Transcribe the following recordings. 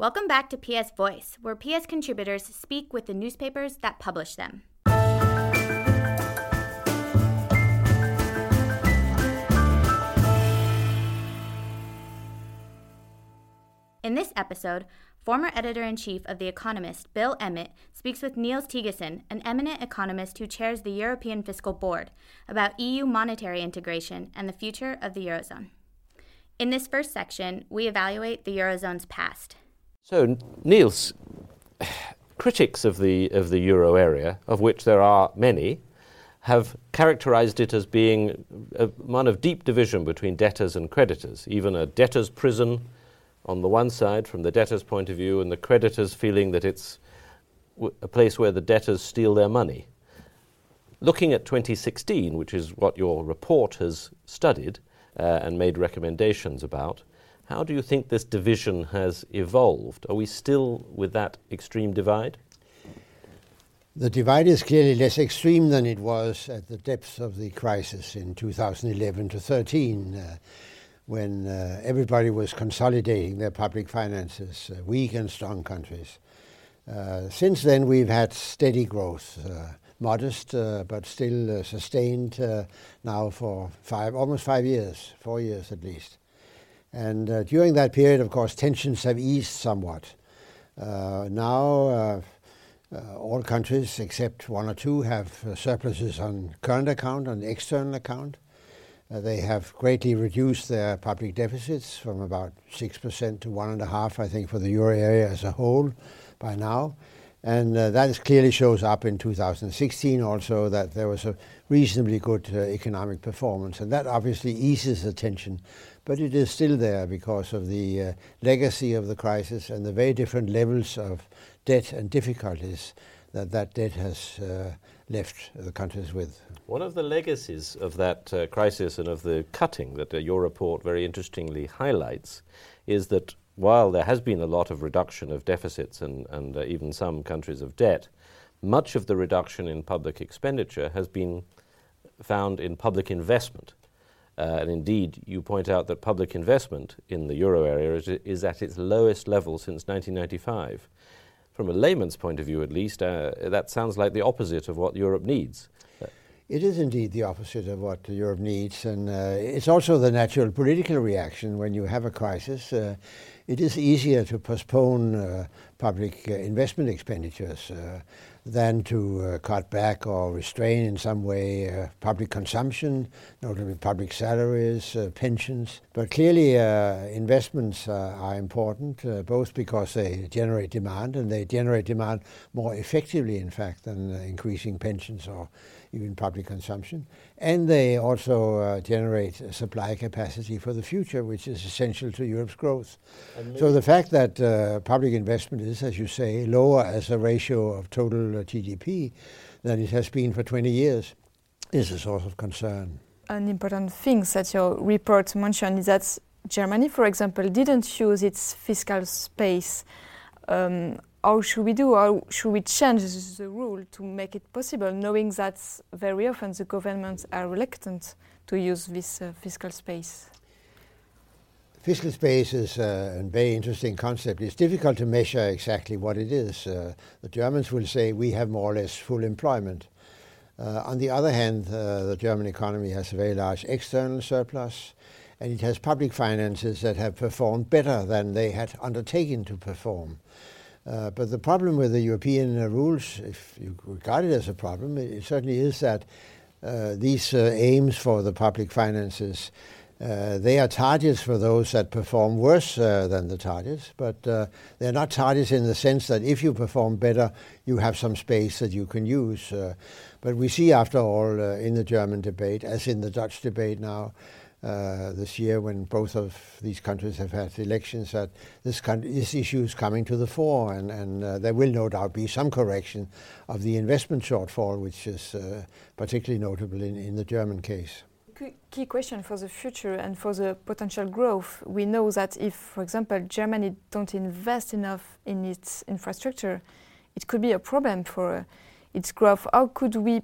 Welcome back to PS Voice, where PS contributors speak with the newspapers that publish them. In this episode, former editor in chief of The Economist, Bill Emmott, speaks with Niels Thygesen, an eminent economist who chairs the European Fiscal Board, about EU monetary integration and the future of the Eurozone. In this first section, we evaluate the Eurozone's past. So, Niels, critics of the, of the euro area, of which there are many, have characterized it as being a, one of deep division between debtors and creditors, even a debtor's prison on the one side, from the debtor's point of view, and the creditors feeling that it's w- a place where the debtors steal their money. Looking at 2016, which is what your report has studied uh, and made recommendations about, how do you think this division has evolved? Are we still with that extreme divide? The divide is clearly less extreme than it was at the depths of the crisis in 2011 to 13, uh, when uh, everybody was consolidating their public finances, uh, weak and strong countries. Uh, since then, we've had steady growth, uh, modest uh, but still sustained now for five, almost five years, four years at least. And uh, during that period, of course, tensions have eased somewhat. Uh, now, uh, uh all countries except one or two have uh, surpluses on current account, on external account. Uh, they have greatly reduced their public deficits from about 6% to 1.5, I think, for the euro area as a whole by now. And that clearly shows up in 2016 also that there was a reasonably good economic performance. And that obviously eases the tension but it is still there because of the uh, legacy of the crisis and the very different levels of debt and difficulties that that debt has uh, left the countries with. One of the legacies of that uh, crisis and of the cutting that uh, your report very interestingly highlights is that while there has been a lot of reduction of deficits and, and uh, even some countries of debt, much of the reduction in public expenditure has been found in public investment. Uh, and indeed, you point out that public investment in the euro area is, is, at its lowest level since 1995. From a layman's point of view, at least, uh, that sounds like the opposite of what Europe needs. It is indeed the opposite of what Europe needs, and uh, it's also the natural political reaction when you have a crisis. Uh, it is easier to postpone uh, public uh, investment expenditures than to uh, cut back or restrain in some way uh, public consumption, notably public salaries, uh, pensions. But clearly, uh, investments uh, are important, uh, both because they generate demand and they generate demand more effectively, in fact, than increasing pensions or even public consumption. And they also uh, generate supply capacity for the future, which is essential to Europe's growth. So the fact that uh, public investment is, as you say, lower as a ratio of total uh, GDP than it has been for 20 years is a source of concern. An important thing that your report mentioned is that Germany, for example, didn't use its fiscal space um, how should we do? How should we change the rule to make it possible, knowing that very often the governments are reluctant to use this uh, fiscal space? Fiscal space is uh, a very interesting concept. It's difficult to measure exactly what it is. Uh, the Germans will say we have more or less full employment. Uh, on the other hand, uh, the German economy has a very large external surplus, and it has public finances that have performed better than they had undertaken to perform. Uh, but the problem with the European uh, rules, if you regard it as a problem, it, it certainly is that uh, these uh, aims for the public finances, uh, they are targets for those that perform worse than the targets, but they're not targets in the sense that if you perform better, you have some space that you can use. but we see, after all, in the German debate, as in the Dutch debate now, uh, this year when both of these countries have had elections that this, this issue is coming to the fore and, and uh, there will no doubt be some correction of the investment shortfall which is uh, particularly notable in, in the German case. Key question for the future and for the potential growth. We know that if, for example, Germany don't invest enough in its infrastructure, it could be a problem for uh, its growth. How could we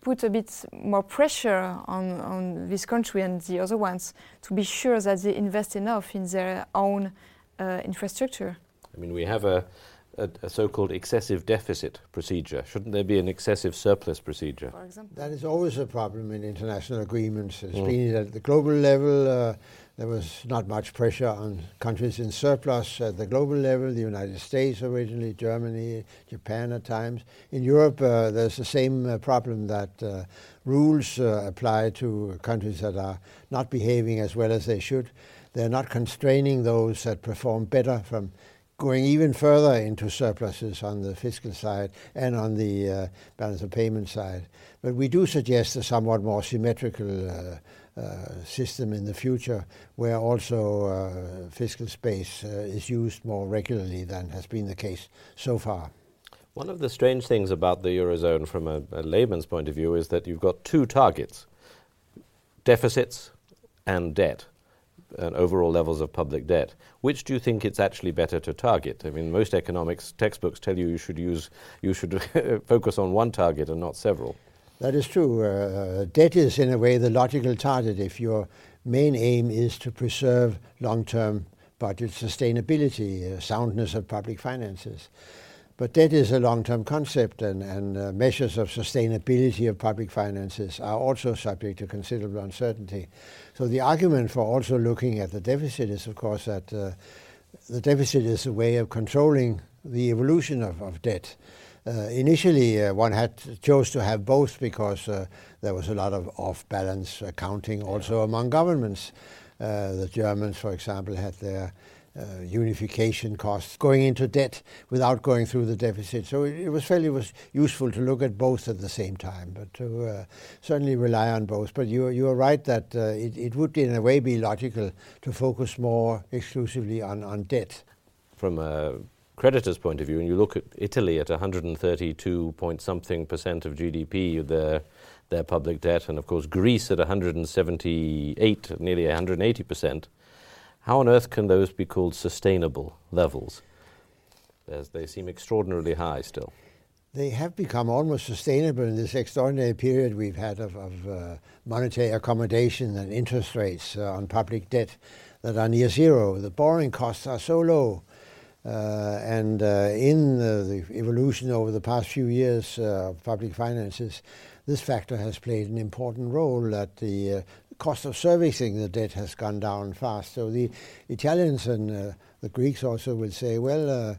put a bit more pressure on, on this country and the other ones to be sure that they invest enough in their own uh, infrastructure. I mean, we have a, a, a so-called excessive deficit procedure. Shouldn't there be an excessive surplus procedure? For example. That is always a problem in international agreements. It's Mm. been at the global level. Uh, there was not much pressure on countries in surplus at the global level. The United States originally, Germany, Japan at times. In Europe, uh, there's the same uh, problem that uh, rules uh, apply to countries that are not behaving as well as they should. They're not constraining those that perform better from going even further into surpluses on the fiscal side and on the uh, balance of payment side. But we do suggest a somewhat more symmetrical uh, system in the future where also uh, fiscal space uh, is used more regularly than has been the case so far. One of the strange things about the Eurozone from a, a layman's point of view is that you've got two targets deficits and debt. And overall levels of public debt. Which do you think it's actually better to target? I mean, most economics textbooks tell you you should use, you should focus on one target and not several. That is true. Uh, debt is, in a way, the logical target if your main aim is to preserve long term budget sustainability, uh, soundness of public finances. But debt is a long term concept, and, and uh, measures of sustainability of public finances are also subject to considerable uncertainty. So, the argument for also looking at the deficit is, of course, that uh, the deficit is a way of controlling the evolution of, of debt. Uh, initially, uh, one had chose to have both because uh, there was a lot of off-balance accounting also among governments. Uh, the Germans, for example, had their uh, unification costs going into debt without going through the deficit. So it, it was fairly was useful to look at both at the same time, but to uh, certainly rely on both. But you you are right that uh, it, it would in a way be logical to focus more exclusively on, on debt. From a creditor's point of view, and you look at Italy at 132 point something percent of GDP, their their public debt, and of course Greece at 178, nearly 180 percent. How on earth can those be called sustainable levels? As they seem extraordinarily high still. They have become almost sustainable in this extraordinary period we've had of, of uh, monetary accommodation and interest rates uh, on public debt that are near zero. The borrowing costs are so low. Uh, and uh, in the evolution over the past few years uh, of public finances, this factor has played an important role that the cost of servicing the debt has gone down fast. So the Italians and the Greeks also will say, well,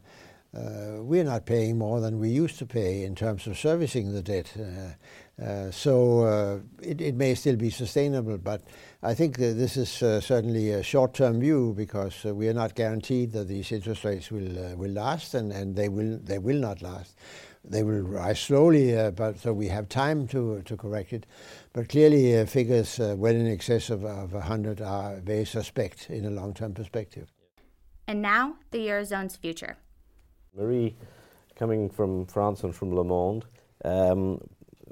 uh, we're not paying more than we used to pay in terms of servicing the debt. Uh, Uh, so uh, it, it, may still be sustainable, but I think that this is uh, certainly a short-term view because uh, we are not guaranteed that these interest rates will will last, and, and they will they will not last. They will rise slowly, but so we have time to to correct it. But clearly, figures well in excess of, of 100 are very suspect in a long-term perspective. And now, the Eurozone's future. Marie, coming from France and from Le Monde, um,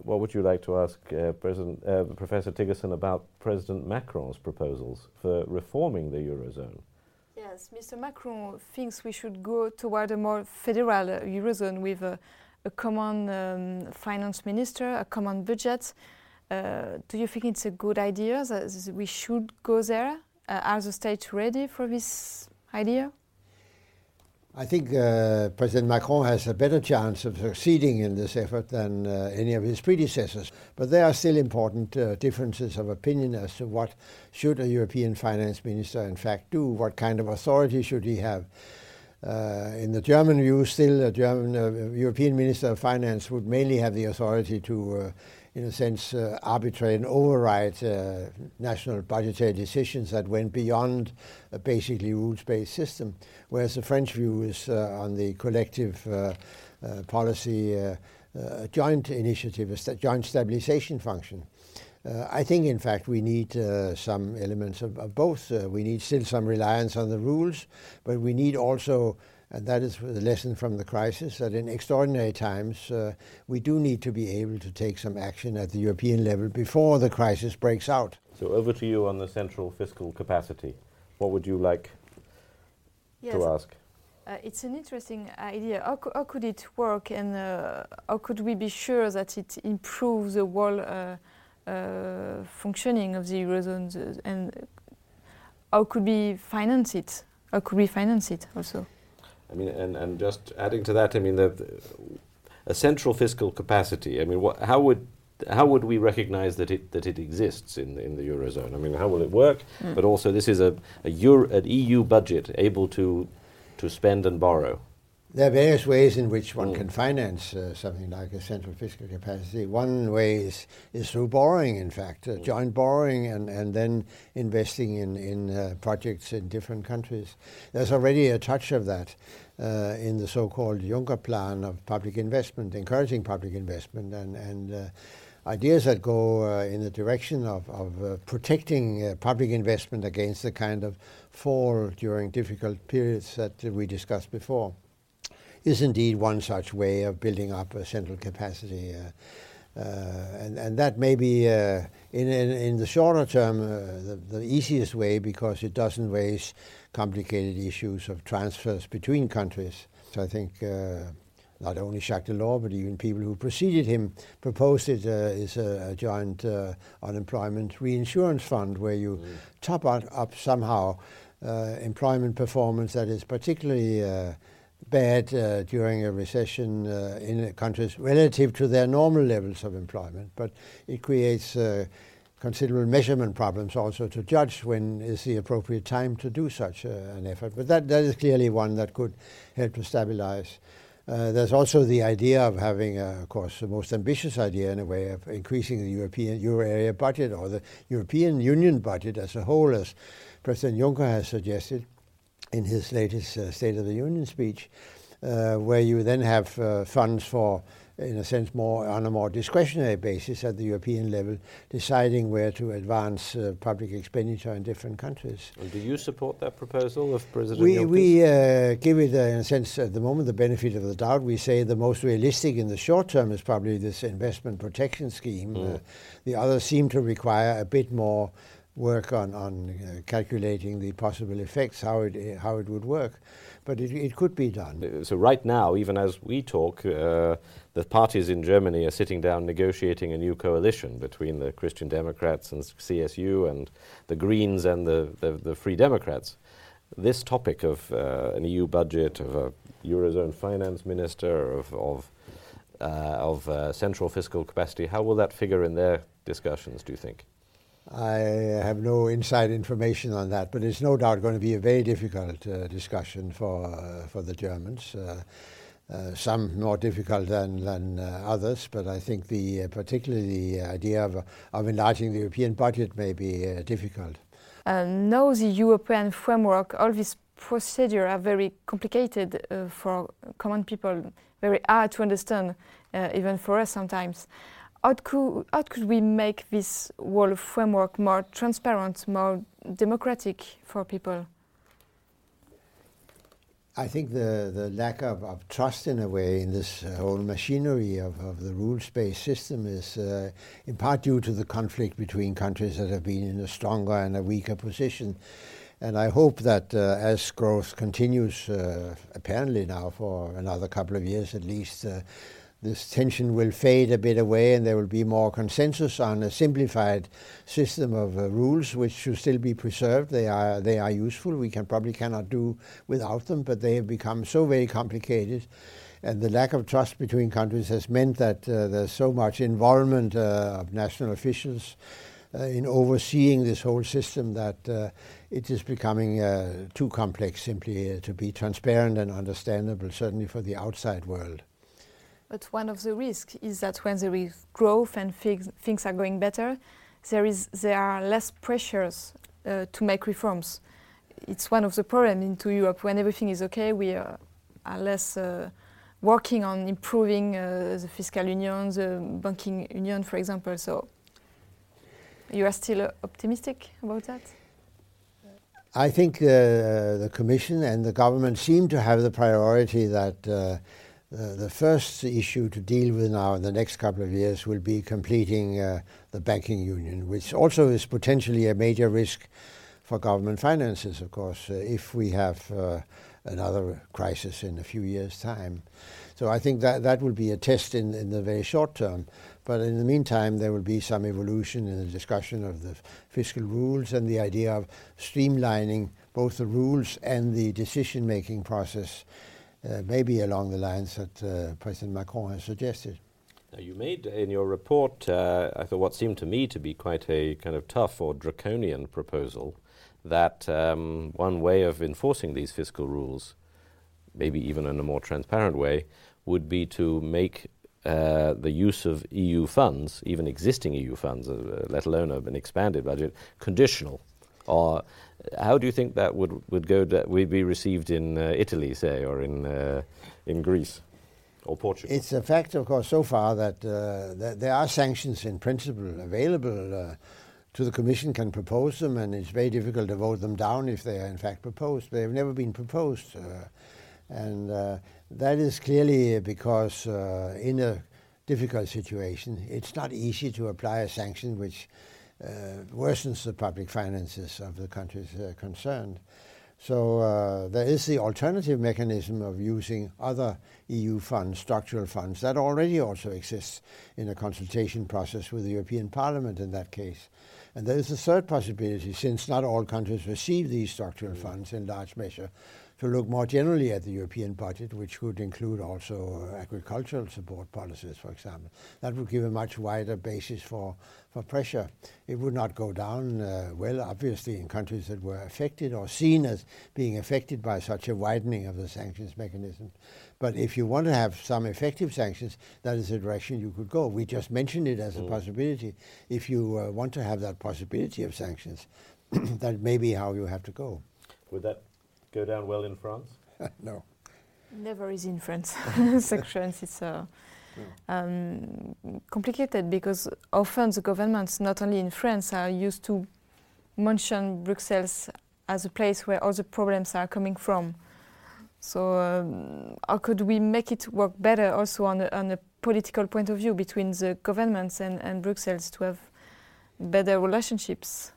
what would you like to ask uh, uh, Professor Thygesen about President Macron's proposals for reforming the Eurozone? Yes, Mr. Macron thinks we should go toward a more federal uh, Eurozone with a, a common um, finance minister, a common budget. Uh, do you think it's a good idea that we should go there? Uh, are the states ready for this idea? I think uh, President Macron has a better chance of succeeding in this effort than uh, any of his predecessors. But there are still important uh, differences of opinion as to what should a European finance minister in fact do, what kind of authority should he have. Uh, in the German view, still a German uh, European Minister of Finance would mainly have the authority to uh, in a sense, uh, arbitrate and override uh, national budgetary decisions that went beyond a basically rules-based system, whereas the French view is uh, on the collective uh, uh, policy joint initiative, a st joint stabilization function. I think, in fact, we need some elements of, of both. we need still some reliance on the rules, but we need also and that is the lesson from the crisis that in extraordinary times uh, we do need to be able to take some action at the European level before the crisis breaks out. So, over to you on the central fiscal capacity. What would you like yes. to ask? Uh, it's an interesting idea. How, co how could it work, and uh, how could we be sure that it improves the whole uh, uh, functioning of the eurozone, and how could we finance it? How could we finance it also? I mean, and, and just adding to that, I mean, the, the a central fiscal capacity. I mean, what, how would how would we recognize that it that it exists in in the eurozone? I mean, how will it work? Mm. But also, this is a a Euro, an EU budget able to to spend and borrow. There are various ways in which one mm. can finance uh, something like a central fiscal capacity. One way is, is through borrowing, in fact, uh, mm. joint borrowing and, and then investing in, in uh, projects in different countries. There's already a touch of that uh, in the so-called Juncker plan of public investment, encouraging public investment and, and uh, ideas that go uh, in the direction of, of protecting public investment against the kind of fall during difficult periods that we discussed before is indeed one such way of building up a central capacity. Uh, uh, and, and that may be, uh, in, in, in, the shorter term, uh, the, the, easiest way because it doesn't raise complicated issues of transfers between countries. So I think uh, not only Jacques Delors, but even people who preceded him proposed it uh, is a, a joint unemployment reinsurance fund where you mm. top up, up somehow employment performance that is particularly bad uh, during a recession uh, in countries relative to their normal levels of employment, but it creates uh, considerable measurement problems also to judge when is the appropriate time to do such uh, an effort. But that, that is clearly one that could help to stabilize. Uh, there's also the idea of having, uh, of course, the most ambitious idea in a way of increasing the European euro area budget or the European Union budget as a whole, as President Juncker has suggested in his latest uh, State of the Union speech, uh, where you then have uh, funds for, in a sense, more on a more discretionary basis at the European level, deciding where to advance uh, public expenditure in different countries. And do you support that proposal of President We, we uh, give it, uh, in a sense, at the moment, the benefit of the doubt. We say the most realistic in the short term is probably this investment protection scheme. Mm. the others seem to require a bit more work on, on uh, calculating the possible effects, how it, how it would work. But it, it could be done. Uh, so, right now, even as we talk, uh, the parties in Germany are sitting down negotiating a new coalition between the Christian Democrats and CSU and the Greens and the, the, the Free Democrats. This topic of uh, an EU budget, of a Eurozone finance minister, of, of, uh, of uh, central fiscal capacity, how will that figure in their discussions, do you think? I have no inside information on that, but it's no doubt going to be a very difficult uh, discussion for uh, for the Germans. Uh, uh some more difficult than than uh, others, but I think the uh, particularly the idea of of enlarging the European budget may be difficult. now the European framework, all these procedures are very complicated for common people, very hard to understand, even for us sometimes how could, how could we make this whole framework more transparent, more democratic for people? I think the, the lack of, of trust in a way in this uh, whole machinery of, of the rules-based system is uh, in part due to the conflict between countries that have been in a stronger and a weaker position. And I hope that uh, as growth continues, uh, apparently now for another couple of years at least, uh, this tension will fade a bit away and there will be more consensus on a simplified system of uh, rules which should still be preserved. They are, they are useful. We can probably cannot do without them, but they have become so very complicated. And the lack of trust between countries has meant that uh, there's so much involvement uh, of national officials uh, in overseeing this whole system that uh, it is becoming uh, too complex simply to be transparent and understandable, certainly for the outside world. But one of the risks is that when there is growth and things, are going better, there, is, there are less pressures uh, to make reforms. It's one of the problems into Europe. When everything is okay, we are, are less uh, working on improving uh, the fiscal union, the banking union, for example. So you are still optimistic about that? I think uh, the Commission and the government seem to have the priority that uh, the first issue to deal with now in the next couple of years will be completing uh, the banking union, which also is potentially a major risk for government finances, of course, uh, if we have uh, another crisis in a few years' time. So I think that that will be a test in, in the very short term. But in the meantime, there will be some evolution in the discussion of the fiscal rules and the idea of streamlining both the rules and the decision making process maybe along the lines that uh, President Macron has suggested. Now you made in your report, uh, I thought, what seemed to me to be quite a kind of tough or draconian proposal that um, one way of enforcing these fiscal rules, maybe even in a more transparent way, would be to make uh, the use of EU funds, even existing EU funds, uh, let alone an expanded budget, conditional. Or how do you think that would, would go? That would be received in uh, Italy, say, or in uh, in Greece or Portugal? It's a fact, of course, so far that, uh, that there are sanctions in principle available. Uh, to the Commission can propose them, and it's very difficult to vote them down if they are in fact proposed. They have never been proposed, uh, and uh, that is clearly because in a difficult situation, it's not easy to apply a sanction which worsens the public finances of the countries uh, concerned. So uh, there is the alternative mechanism of using other EU funds, structural funds, that already also exists in a consultation process with the European Parliament in that case. And there is a third possibility, since not all countries receive these structural mm. funds in large measure, to look more generally at the European budget, which could include also uh, agricultural support policies, for example. That would give a much wider basis for, for pressure. It would not go down uh, well, obviously, in countries that were affected or seen as being affected by such a widening of the sanctions mechanism. But if you want to have some effective sanctions, that is the direction you could go. We just mentioned it as a mm. possibility. If you uh, want to have that possibility of sanctions, that may be how you have to go. Would that go down well in France? no. Never is in France. Sanctions, it's uh, um, complicated because often the governments, not only in France, are used to mention Brussels as a place where all the problems are coming from. So um, how could we make it work better also on a, on a political point of view between the governments and, and Brussels to have better relationships?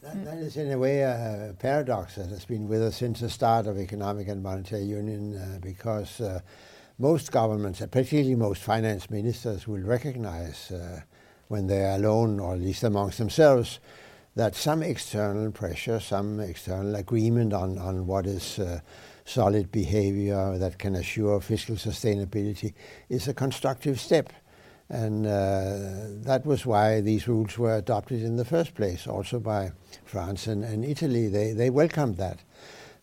That, that is, in a way, a paradox that has been with us since the start of economic and monetary union, uh, because uh, most governments, particularly most finance ministers, will recognize uh, when they are alone, or at least amongst themselves, that some external pressure, some external agreement on, on what is uh, solid behavior that can assure fiscal sustainability is a constructive step. And uh, that was why these rules were adopted in the first place, also by France and, and Italy. They, they welcomed that.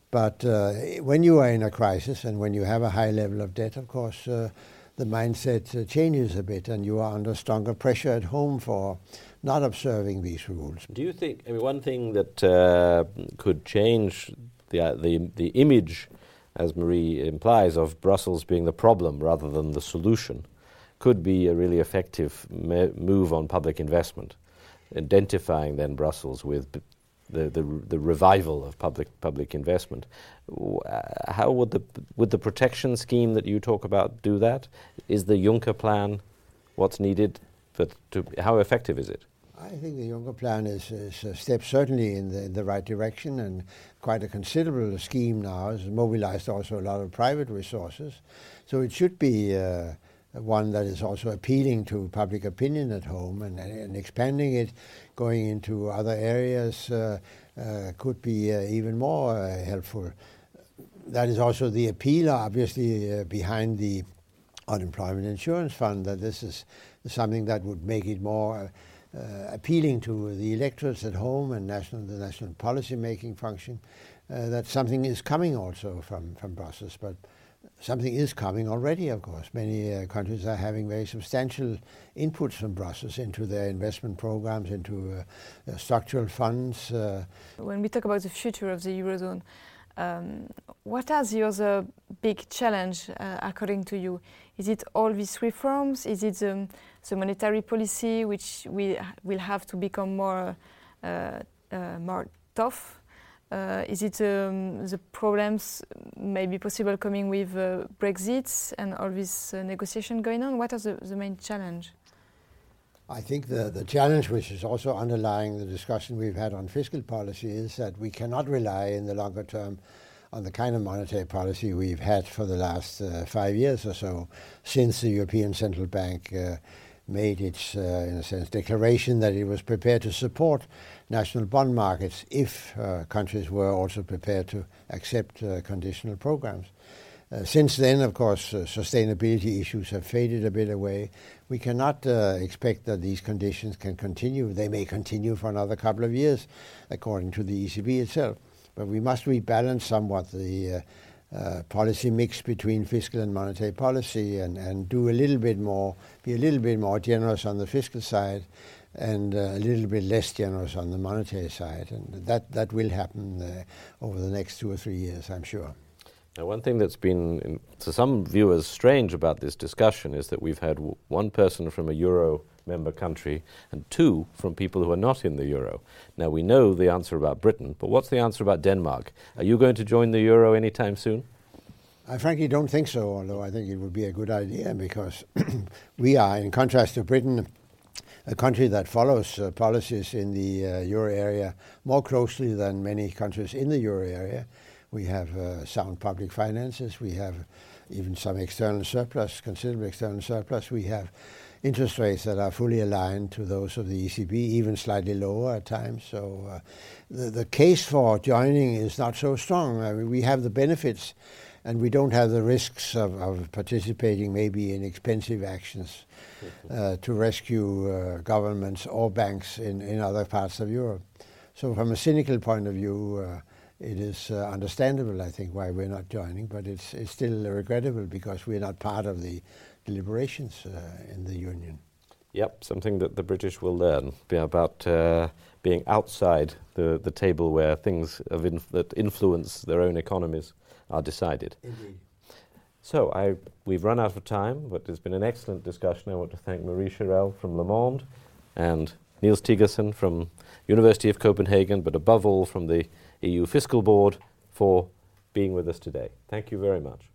But uh, when you are in a crisis and when you have a high level of debt, of course, uh, the mindset uh, changes a bit and you are under stronger pressure at home for not observing these rules. Do you think, I mean, one thing that uh, could change the, uh, the, the image, as Marie implies, of Brussels being the problem rather than the solution? Could be a really effective move on public investment, identifying then Brussels with the, the, the revival of public public investment. How would the would the protection scheme that you talk about do that? Is the Juncker plan what's needed? But how effective is it? I think the Juncker plan is, is a step certainly in the, in the right direction and quite a considerable scheme now. It's mobilized also a lot of private resources. So it should be uh, one that is also appealing to public opinion at home and, and expanding it, going into other areas uh, uh, could be uh, even more uh, helpful. That is also the appeal, obviously, uh, behind the unemployment insurance fund, that this is something that would make it more uh, appealing to the electorates at home and national, the national policy making function. that something is coming also from, from Brussels. But something is coming already, of course. Many uh, countries are having very substantial inputs from Brussels into their investment programs, into uh, uh, structural funds. Uh. When we talk about the future of the Eurozone, um, what are the other big challenge uh, according to you? Is it all these reforms? Is it the monetary policy, which we will have to become more, more tough? Uh, is it um, the problems maybe possible coming with uh, Brexit and all this uh, negotiation going on? What are the, the main challenge? I think the, the challenge, which is also underlying the discussion we've had on fiscal policy, is that we cannot rely in the longer term on the kind of monetary policy we've had for the last uh, five years or so, since the European Central Bank uh, made its, uh, in a sense, declaration that it was prepared to support national bond markets if uh, countries were also prepared to accept uh, conditional programs. Uh, since then, of course, uh, sustainability issues have faded a bit away. We cannot uh, expect that these conditions can continue. They may continue for another couple of years, according to the ECB itself. But we must rebalance somewhat the uh, uh, policy mix between fiscal and monetary policy and, and do a little bit more, be a little bit more generous on the fiscal side and uh, a little bit less generous on the monetary side. And that, that will happen uh, over the next two or three years, I'm sure. Now, one thing that's been, in, to some viewers, strange about this discussion is that we've had w- one person from a euro member country and two from people who are not in the euro. Now, we know the answer about Britain, but what's the answer about Denmark? Are you going to join the euro anytime soon? I frankly don't think so, although I think it would be a good idea because we are, in contrast to Britain, a country that follows uh, policies in the uh, euro area more closely than many countries in the euro area. We have uh, sound public finances. We have even some external surplus, considerable external surplus. We have interest rates that are fully aligned to those of the ECB, even slightly lower at times. So uh, the, the case for joining is not so strong. I mean, we have the benefits and we don't have the risks of, of participating maybe in expensive actions uh, to rescue uh, governments or banks in, in other parts of Europe. So from a cynical point of view, uh, it is uh, understandable, I think, why we're not joining, but it's, it's still regrettable because we're not part of the deliberations uh, in the Union. Yep, something that the British will learn about uh, being outside the, the table where things inf- that influence their own economies are decided. Indeed. So I, we've run out of time, but it's been an excellent discussion. I want to thank Marie Charrel from Le Monde and Niels Thygesen from University of Copenhagen, but above all from the EU Fiscal Board for being with us today. Thank you very much.